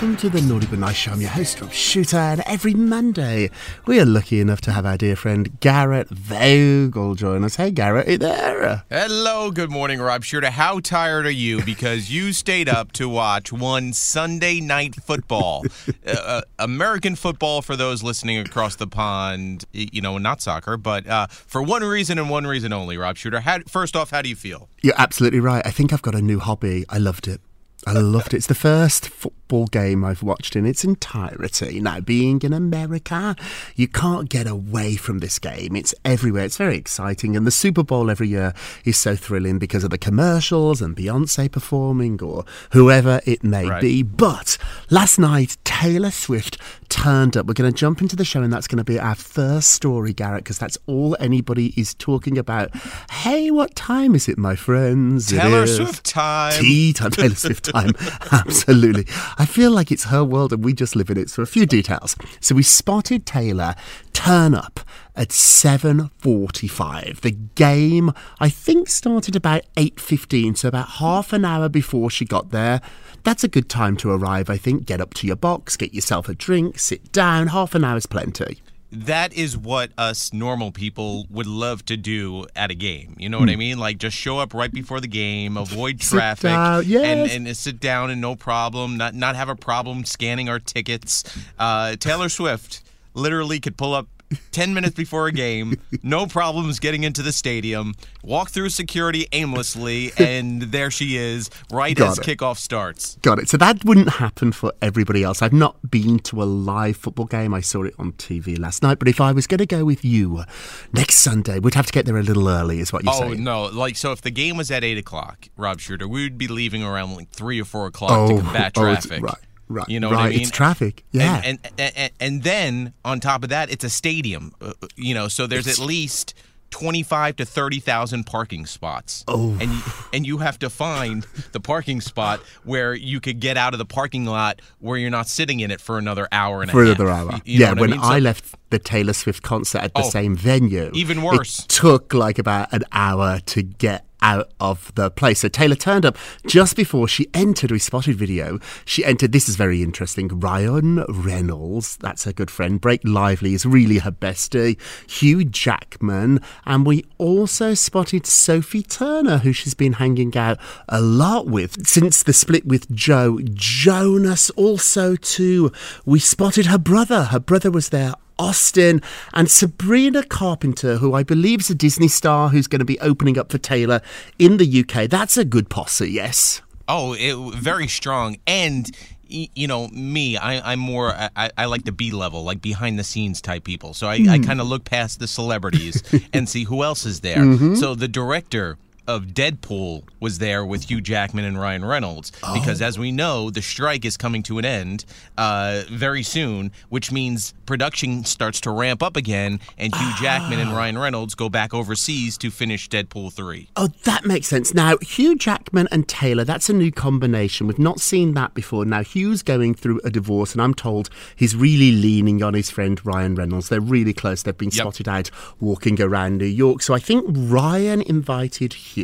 Welcome to the Naughty But Nice Show. I'm your host, Rob Shuter, and every Monday we are lucky enough to have our dear friend Garrett Vogel join us. Hey, Garrett, hey there. Hello, good morning, Rob Shuter. How tired are you? Because you stayed up to watch one Sunday night football. uh, uh, American football, for those listening across the pond, you know, not soccer, but uh, for one reason and one reason only, Rob Shuter. How, first off, how do you feel? You're absolutely right. I think I've got a new hobby. I loved it. I loved it. It's the first football game I've watched in its entirety. Now, being in America, you can't get away from this game. It's everywhere. It's very exciting. And the Super Bowl every year is so thrilling because of the commercials and Beyonce performing or whoever it may Right. be. But last night, Taylor Swift turned up. We're going to jump into the show, and that's going to be our first story, Garrett, because that's all anybody is talking about. Hey, what time is it, my friends? Taylor Swift time. Tea time, Taylor Swift time. Absolutely. I feel like it's her world and we just live in it. So a few details. So we spotted Taylor turn up at 7.45. The game, I think, started about 8.15, so about half an hour before she got there. That's a good time to arrive, I think. Get up to your box, get yourself a drink, sit down. Half an hour's plenty. That is what us normal people would love to do at a game. You know what I mean? Like just show up right before the game, avoid Hmm. Traffic, yes. and and sit down and no problem. Not not have a problem scanning our tickets. Uh, Taylor Swift literally could pull up. 10 minutes before a game, no problems getting into the stadium, walk through security aimlessly, and there she is, right Got as it. kickoff starts. Got it. So that wouldn't happen for everybody else. I've not been to a live football game. I saw it on TV last night. But if I was going to go with you uh, next Sunday, we'd have to get there a little early, is what you're Oh saying. no! Like so, if the game was at eight o'clock, Rob Shuter, we would be leaving around like three or four o'clock to oh, combat oh, traffic. right, right. You know right. what I mean? It's traffic. Yeah. And and, and and then on top of that, it's a stadium. uh, You know, so there's It's- at least. 25 to 30,000 parking spots. Oh. And you, and you have to find the parking spot where you could get out of the parking lot where you're not sitting in it for another hour and for a half. For another hour. You- you yeah, when I, mean? I, So- left the Taylor Swift concert at the Oh, same venue, even worse. It took like about an hour to get out of the place. So Taylor turned up just before she entered. We spotted video. She entered. This is very interesting. Ryan Reynolds, that's her good friend. Blake Lively is really her bestie. Hugh Jackman, and we also spotted Sophie Turner, who she's been hanging out a lot with since the split with Joe Jonas. Also, too, we spotted her brother. Her brother was there Austin, and Sabrina Carpenter, who I believe is a Disney star who's going to be opening up for Taylor in the UK. That's a good posse, yes. Oh, it, very strong. And you know me, I, I'm more I, I like the B level, like behind the scenes type people. So I, I hmm. kind of look past the celebrities and see who else is there. Mm-hmm. So the director of Deadpool was there with Hugh Jackman and Ryan Reynolds because, as we know, the strike is coming to an end uh, very soon, which means production starts to ramp up again, and Hugh Jackman and Ryan Reynolds go back overseas to finish Deadpool three. Oh, that makes sense. Now, Hugh Jackman and Taylor, that's a new combination. We've not seen that before. Now, Hugh's going through a divorce, and I'm told he's really leaning on his friend Ryan Reynolds. They're really close. They've been Yep. spotted out walking around New York. So I think Ryan invited Hugh.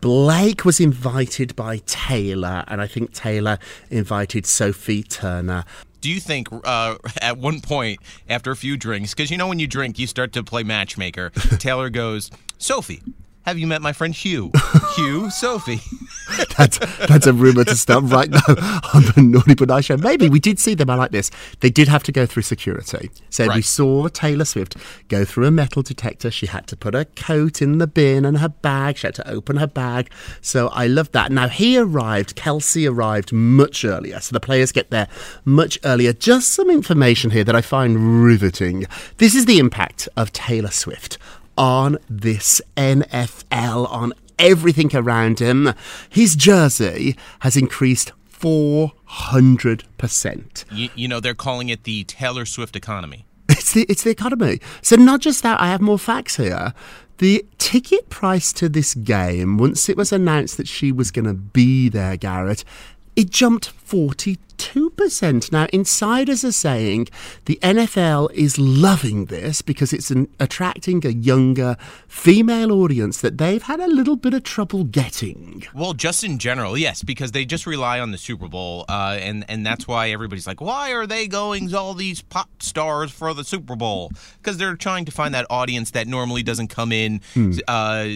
Blake was invited by Taylor, and I think Taylor invited Sophie Turner. Do you think uh, at one point after a few drinks, because you know when you drink, you start to play matchmaker? Taylor goes, Sophie, have you met my friend Hugh? Hugh, Sophie. That's that's a rumor to start right now on the Naughty But Nice show. Maybe we did see them. I like this. They did have to go through security. So we saw Taylor Swift go through a metal detector. She had to put her coat in the bin and her bag. She had to open her bag. So I love that. Now he arrived. Kelce arrived much earlier. So the players get there much earlier. Just some information here that I find riveting. This is the impact of Taylor Swift on this NFL, on everything around him. His jersey has increased 400%. You, you know, they're calling it the Taylor Swift economy. It's the, it's the economy. So, not just that, I have more facts here. The ticket price to this game, once it was announced that she was going to be there, Garrett, it jumped 42%. Now, insiders are saying the NFL is loving this because it's an, attracting a younger female audience that they've had a little bit of trouble getting. Well, just in general, yes, because they just rely on the Super Bowl, uh, and and that's why everybody's like, why are they going all these pop stars for the Super Bowl? Because they're trying to find that audience that normally doesn't come in uh,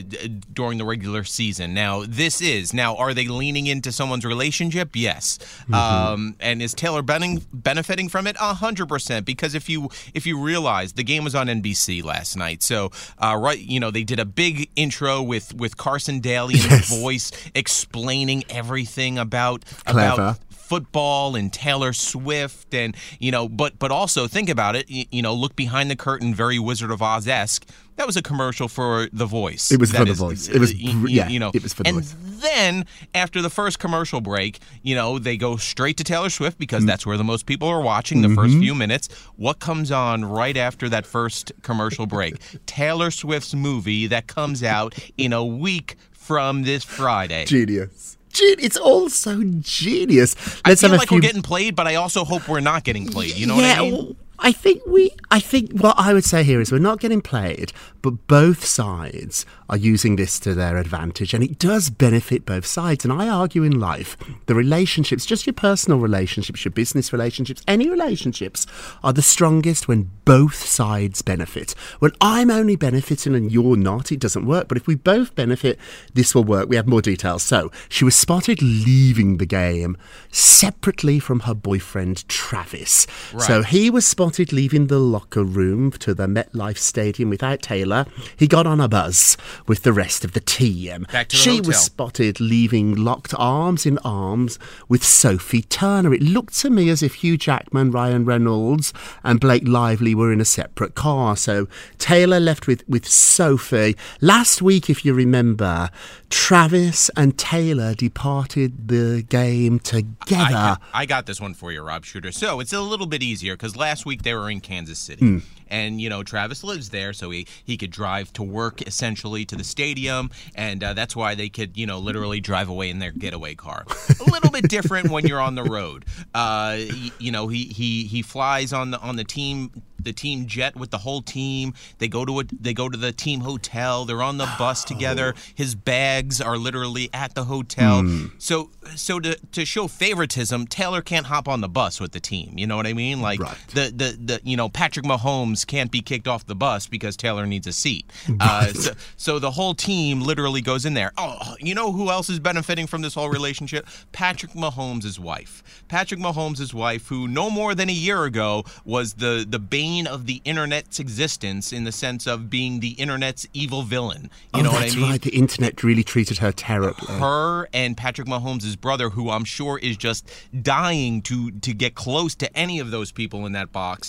during the regular season. Now, this is now. Are they leaning into someone's relationship? Yes. Um, and is Taylor Benning benefiting from it? A hundred percent. Because if you if you realize the game was on NBC last night, so uh, right, you know they did a big intro with with Carson Daly and his voice explaining everything about Clever. about football and Taylor Swift and you know but but also think about it you, you know look behind the curtain very Wizard of Oz esque that was a commercial for The Voice It was That for The Voice. It was yeah, you know it was for The and Voice. then after the first commercial break you know they go straight to Taylor Swift because that's where the most people are watching the first Mm-hmm. few minutes what comes on right after that first commercial break Taylor Swift's movie that comes out in a week from this Friday Genius. Gen- it's all so genius. I Let's feel have a like few we're getting played, but I also hope we're not getting played. You know yeah, what I mean? I think we. I think what I would say here is we're not getting played, but both sides are using this to their advantage, and it does benefit both sides. And I argue in life, the relationships, just your personal relationships, your business relationships, any relationships, are the strongest when both sides benefit. When I'm only benefiting and you're not, it doesn't work. But if we both benefit, this will work. We have more details. So she was spotted leaving the game separately from her boyfriend Travis. So he was spotted leaving the locker room to the MetLife Stadium without Taylor. He got on a buzz with the rest of the team. Back to the she hotel. was spotted leaving locked arms in arms with Sophie Turner. It looked to me as if Hugh Jackman, Ryan Reynolds, and Blake Lively were in a separate car. So Taylor left with, with Sophie. Last week, if you remember, Travis and Taylor departed the game together. I, got- I got this one for you, Rob Shuter. So it's a little bit easier because last week they were in Kansas City. Hmm. And, you know, Travis lives there, so he, he could drive to work essentially to the stadium. And uh, that's why they could, you know, literally drive away in their getaway car. a little bit different when you're on the road. Uh, y- you know, he, he, he flies on the on the team the team jet with the whole team. They go to a, they go to the team hotel. They're on the bus together. His bags are literally at the hotel. So so to, to show favoritism, Taylor can't hop on the bus with the team. You know what I mean? Like Right. the, the the you know Patrick Mahomes can't be kicked off the bus because Taylor needs a seat. Uh, so, so the whole team literally goes in there. Oh, you know who else is benefiting from this whole relationship? Patrick Mahomes' wife. Patrick Mahomes' wife, who no more than a year ago was the the bane of the internet's existence in the sense of being the internet's evil villain. You oh, know that's what I mean? right. The internet really treated her terribly. her and Patrick Mahomes' brother, who I'm sure is just dying to to get close to any of those people in that box.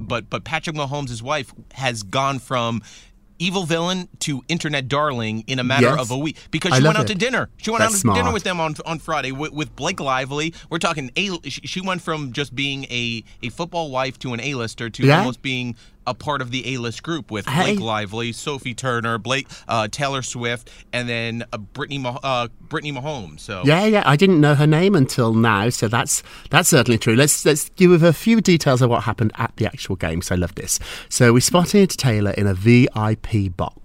But but Patrick Mahomes' wife has gone from evil villain to internet darling in a matter Yes. of a week because she went out it. to dinner. She went That's out to dinner with them on on Friday with, with Blake Lively. We're talking a. She she went from just being a a football wife to an A-lister to Yeah. almost being a part of the A-list group with. Blake Lively, Sophie Turner, Blake uh, Taylor Swift, and then uh, Brittany Mah- uh, Brittany Mahomes. So Yeah, yeah. I didn't know her name until now, so that's that's certainly true. Let's let's give a few details of what happened at the actual game. So I love this. So we spotted Taylor in a VIP box.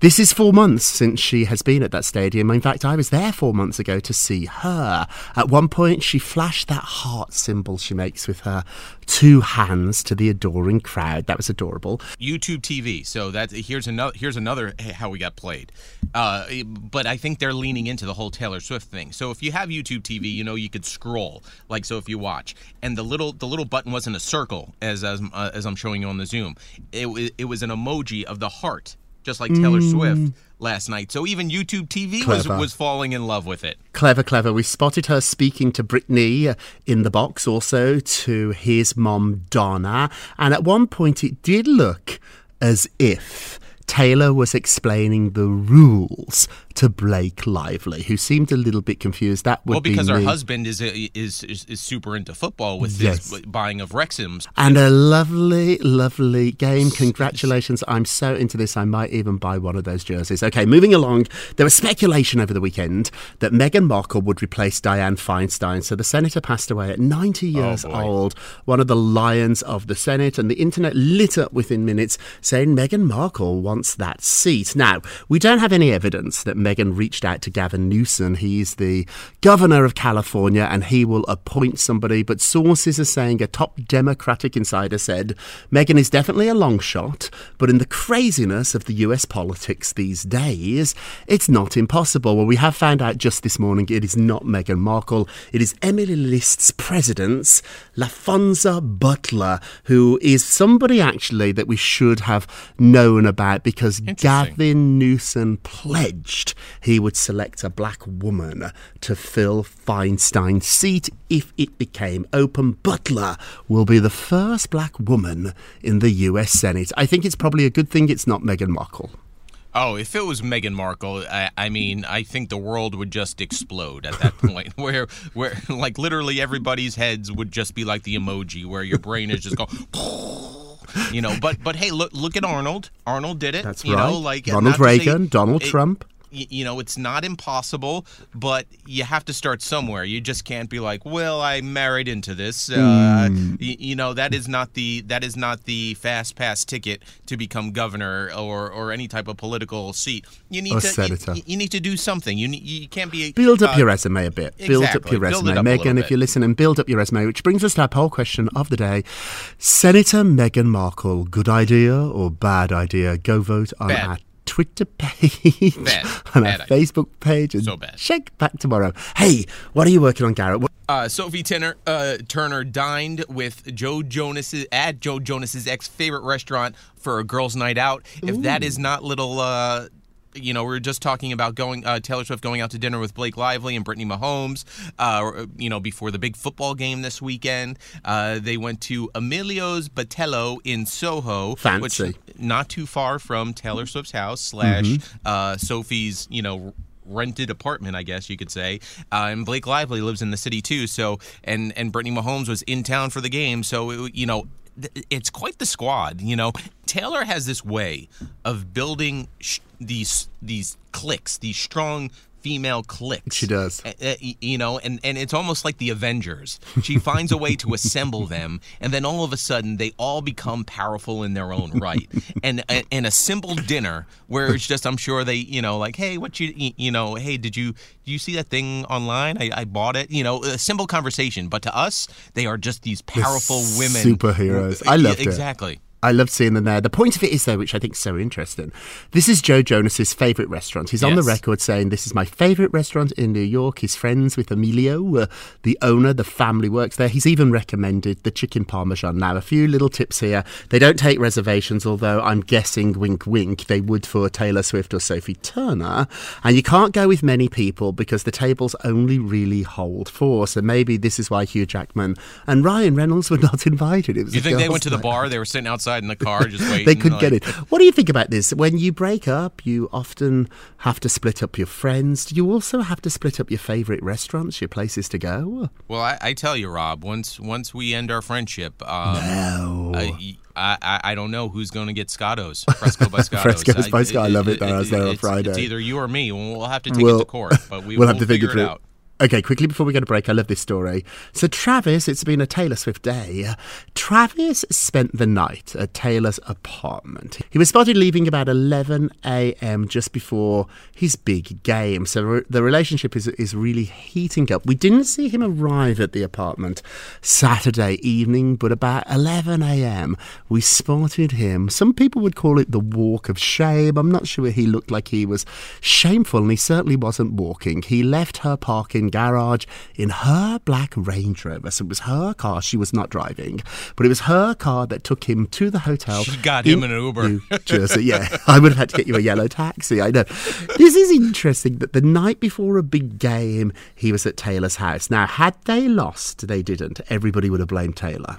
This is four months since she has been at that stadium. In fact, I was there four months ago to see her. At one point, she flashed that heart symbol she makes with her two hands to the adoring crowd. That was adorable. YouTube TV. So that here's another here's another how we got played. Uh, but I think they're leaning into the whole Taylor Swift thing. So if you have YouTube TV, you know you could scroll like so if you watch, and the little the little button wasn't a circle as as, uh, as I'm showing you on the Zoom. It it was an emoji of the heart, just like Taylor Swift last night. So even YouTube TV was Clever. was falling in love with it. Clever, clever. We spotted her speaking to Brittany uh, in the box, also to his mom, Donna. And at one point, it did look as if Taylor was explaining the rules to Blake Lively, who seemed a little bit confused. That would be Well, because be her me. husband is, is is is super into football with Yes. his buying of Wrexhams. And a lovely, lovely game. Congratulations. I'm so into this, I might even buy one of those jerseys. Okay, moving along. There was speculation over the weekend that Meghan Markle would replace Dianne Feinstein. So the senator passed away at 90 years boy. old, one of the lions of the Senate, and the internet lit up within minutes saying Meghan Markle wants that seat. Now, we don't have any evidence that Meghan reached out to Gavin Newsom. He's the governor of California and he will appoint somebody, but sources are saying a top Democratic insider said Meghan is definitely a long shot, but in the craziness of the US politics these days, it's not impossible. Well, we have found out just this morning it is not Meghan Markle, it is Emily List's president, Laphonza Butler, who is somebody actually that we should have known about because Gavin Newsom pledged he would select a black woman to fill Feinstein's seat if it became open. Butler will be the first black woman in the US Senate. I think it's probably a good thing it's not Meghan Markle. Oh, if it was Meghan Markle, I, I mean, I think the world would just explode at that point, where, where, like, literally everybody's heads would just be like the emoji, where your brain is just going, you know. But, but hey, look, look at Arnold. Arnold did it. That's you right. Know, like Ronald to say- Reagan, Donald it- Trump. You know, it's not impossible, but you have to start somewhere. You just can't be like, "Well, I married into this." Uh, Hmm. y- you know, that is not the that is not the fast pass ticket to become governor or or any type of political seat. You need Or to you- senator. You, you need to do something. You need, you can't be Build up uh, your resume a bit. Exactly. Build up your Build resume. Meghan, if you're listening, build up your resume. Which brings us to our poll question of the day. Senator Meghan Markle, good idea or bad idea? Go vote on Bad. our Twitter page, Bad. on Bad our idea. Facebook page, and So bad. check back tomorrow. Hey, what are you working on, Garrett? What- Uh, Sophie Turner, uh, Turner dined with Joe Jonas's at Joe Jonas's ex favorite restaurant for a girls' night out. If that is not little, uh, you know, we were just talking about going uh, Taylor Swift going out to dinner with Blake Lively and Brittany Mahomes. Uh, you know, before the big football game this weekend, uh, they went to Emilio's Ballato in Soho, Fancy. which not too far from Taylor Swift's house slash uh, Sophie's, you know rented apartment, I guess you could say. Uh, and Blake Lively lives in the city too. So and and Brittany Mahomes was in town for the game. So it, you know. It's quite the squad, you know. Taylor has this way of building sh- these these cliques, these strong female cliques. She does. Uh, you know, and, and it's almost like the Avengers. She finds a way to assemble them, and then all of a sudden they all become powerful in their own right. And and a simple dinner where it's just, I'm sure they, you know, like, hey, what you, you know, hey, did you, do you see that thing online? I, I bought it. You know, a simple conversation. But to us, they are just these powerful women. superheroes. I Yeah, loved it. exactly. I love seeing them there. The point of it is, though, which I think is so interesting. This is Joe Jonas's favourite restaurant. He's on the record saying this is my favourite restaurant in New York. He's friends with Emilio, uh, the owner. The family works there. He's even recommended the chicken parmesan. Now, a few little tips here. They don't take reservations, although I'm guessing, wink, wink, they would for Taylor Swift or Sophie Turner. And you can't go with many people because the tables only really hold four. So maybe this is why Hugh Jackman and Ryan Reynolds were not invited. It was You think they went to the night. bar? They were sitting outside in the car just waiting. They could like- get it. What do you think about this? When you break up, you often have to split up your friends. Do you also have to split up your favourite restaurants, your places to go? Well, I, I tell you, Rob. Once once we end our friendship, um, No. I, I, I don't know who's going to get Scottos. Fresco by Scottos. Fresco's by Scotto. I love it there. I was there on Friday. It's either you or me. We'll have to take We'll- it to court, but we, we'll will have to figure it it out. Okay, quickly before we go to break, I love this story. So, Travis, it's been a Taylor Swift day. Travis spent the night at Taylor's apartment. He was spotted leaving about 11 a.m. just before his big game. So, re- the relationship is, is really heating up. We didn't see him arrive at the apartment Saturday evening, but about 11 a.m., we spotted him. Some people would call it the walk of shame. I'm not sure he looked like he was shameful, and he certainly wasn't walking. He left her parking garage in her black Range Rover. So it was her car. She was not driving, but it was her car that took him to the hotel. She got him an Uber. New Jersey. Yeah, I would have had to get you a yellow taxi. I know. This is interesting that the night before a big game, he was at Taylor's house. Now, had they lost, they didn't. Everybody would have blamed Taylor.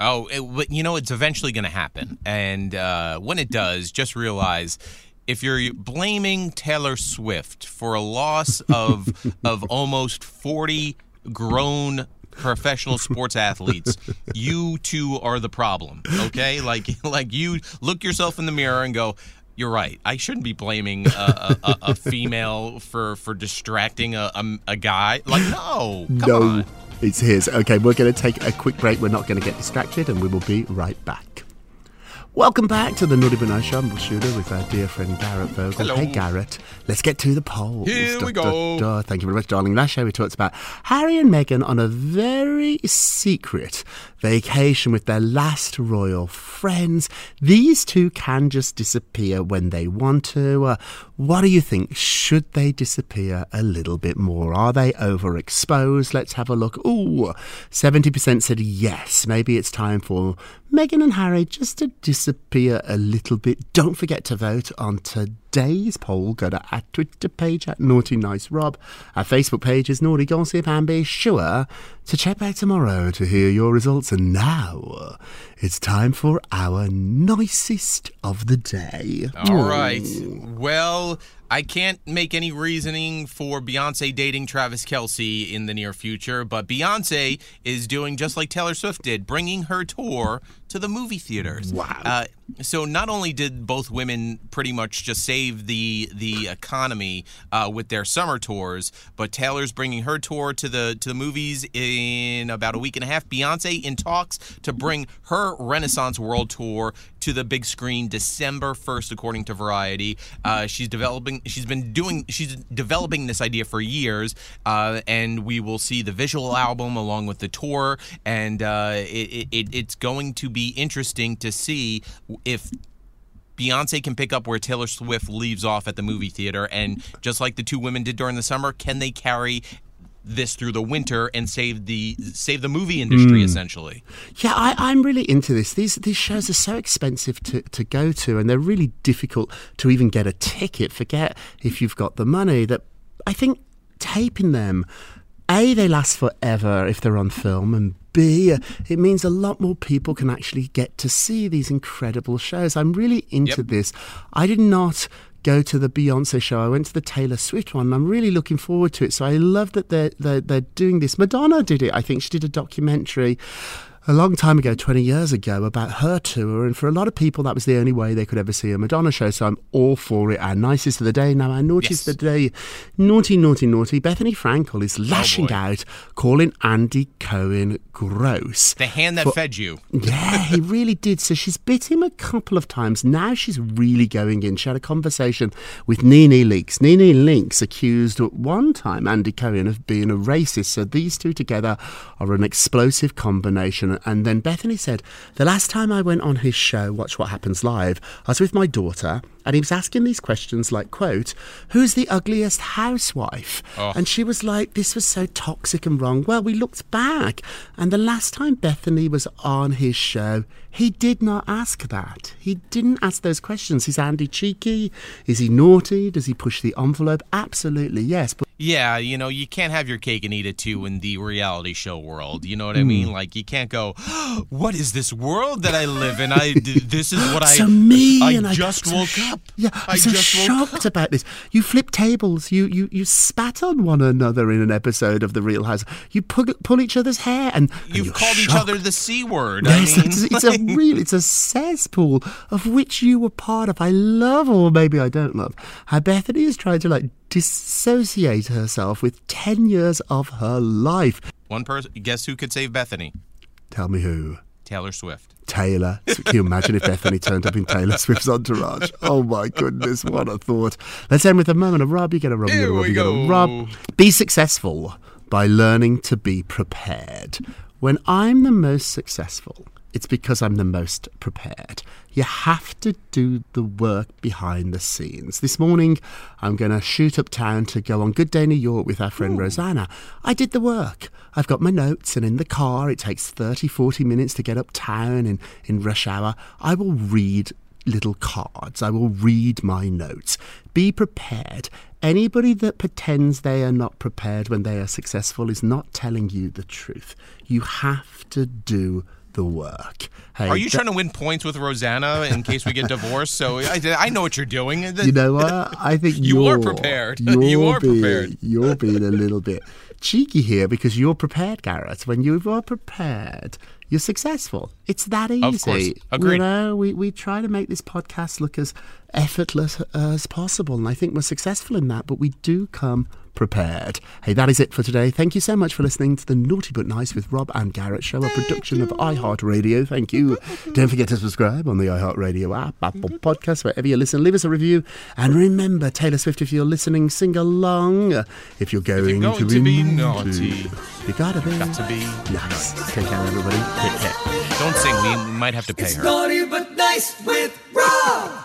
Oh, it, but you know, it's eventually going to happen. And uh, when it does, just realize if you're blaming Taylor Swift for a loss of of almost 40 grown professional sports athletes, you two are the problem. Okay? Like like you look yourself in the mirror and go, you're right. I shouldn't be blaming a, a, a, female for for distracting a, a, a guy. Like, no, come no, on. it's his. Okay, we're going to take a quick break. We're not going to get distracted, and we will be right back. Welcome back to the Naughty Nice Show. I'm Will Shuter with our dear friend Garrett Vogel. Hello. Hey, Garrett. Let's get to the polls. Here we go. Thank you very much, darling. Last show we talked about Harry and Meghan on a very secret vacation with their last royal friends. These two can just disappear when they want to. Uh, what do you think? Should they disappear a little bit more? Are they overexposed? Let's have a look. Ooh, 70% said yes. Maybe it's time for Meghan and Harry just to disappear a little bit. Don't forget to vote on today's poll. Go to our Twitter page at Naughty Nice Rob. Our Facebook page is Naughty Gossip and be sure to check back tomorrow to hear your results. And now it's time for our nicest of the day. All right. Well, I can't make any reasoning for Beyonce dating Travis Kelce in the near future, but Beyonce is doing just like Taylor Swift did, bringing her tour to the movie theaters. Wow. Uh, so not only did both women pretty much just save the the economy uh, with their summer tours, but Taylor's bringing her tour to the to the movies in about a week and a half. Beyonce in talks to bring her Renaissance World Tour to the big screen December first, according to Variety. Uh, she's developing. She's been doing. She's developing this idea for years, uh, and we will see the visual album along with the tour, and uh, it, it, it's going to be interesting to see if Beyonce can pick up where Taylor Swift leaves off at the movie theater, and just like the two women did during the summer, can they carry this through the winter and save the save the movie industry hmm. essentially? Yeah, I, I'm really into this. These these shows are so expensive to, to go to, and they're really difficult to even get a ticket. Forget if you've got the money. That I think taping them, a they last forever if they're on film, and b it means a lot more people can actually get to see these incredible shows. I'm really into Yep. this. I did not go to the Beyonce show. I went to the Taylor Swift one. I'm really looking forward to it. So I love that they're, they're, they're doing this. Madonna did it. I think she did a documentary a long time ago, 20 years ago, about her tour. And for a lot of people, that was the only way they could ever see a Madonna show. So I'm all for it. Our nicest of the day. Now, our naughtiest Yes. of the day. Naughty, naughty, naughty. Bethenny Frankel is oh, lashing boy. out, calling Andy Cohen gross. The hand that For- fed you. Yeah, he really did. So she's bit him a couple of times. Now she's really going in. She had a conversation with Nene Leakes. Nene Leakes accused at one time Andy Cohen of being a racist. So these two together are an explosive combination. And then Bethenny said, The last time I went on his show, Watch What Happens Live, I was with my daughter and he was asking these questions like, quote, Who's the ugliest housewife? And she was like, This was so toxic and wrong. Well, we looked back. And the last time Bethenny was on his show, he did not ask that. He didn't ask those questions. Is Andy cheeky? Is he naughty? Does he push the envelope? Absolutely, yes. But Yeah, you know, you can't have your cake and eat it too in the reality show world. You know what I mean? Hmm. Like you can't go, "What is this world that I live in? I this is what I so me I and I just so woke sh- up. Yeah, I I'm so just shocked about this. You flip tables. You you you spat on one another in an episode of The Real House. You pull, pull each other's hair, and and You've called each other the c word. Yes, I mean, it's, it's a real, it's a cesspool of which you were part of. I love, or maybe I don't love, how Bethenny is trying to like dissociate herself with ten years of her life. one person. Guess who could save Bethenny? Tell me who. Taylor Swift. Taylor. Can you imagine if Bethenny turned up in Taylor Swift's entourage? Oh my goodness, what a thought. Let's end with a moment of rub. You get a rub, you get a rub, you get a. Rob. Be successful by learning to be prepared. When I'm the most successful, it's because I'm the most prepared. You have to do the work behind the scenes. This morning, I'm going to shoot uptown to go on Good Day New York with our friend Rosanna. I did the work. I've got my notes, and in the car, it takes 30, 40 minutes to get uptown in, in rush hour. I will read little cards. I will read my notes. Be prepared. Anybody that pretends they are not prepared when they are successful is not telling you the truth. You have to do the work. Hey, Are you that- trying to win points with Rosanna in case we get divorced? So I, I know what you're doing. You know what? I think You are prepared. You're You are being, prepared. You're being a little bit cheeky here because you're prepared, Garrett. When you are prepared, you're successful. It's that easy. Of course. Agreed. You know, we, we try to make this podcast look as effortless as possible, and I think we're successful in that, but we do come prepared. Hey, that is it for today. Thank you so much for listening to the Naughty But Nice with Rob and Garrett show, a production of iHeartRadio. Thank you. Don't forget to subscribe on the iHeartRadio app, Apple Podcasts, wherever you listen. Leave us a review. And remember, Taylor Swift, if you're listening, sing along. If you're going, going to, to be naughty, naughty, you gotta be. got to be nice. Take care, everybody. Take care. Don't sing. Me, we might have to pay It's her. naughty but nice with Rob.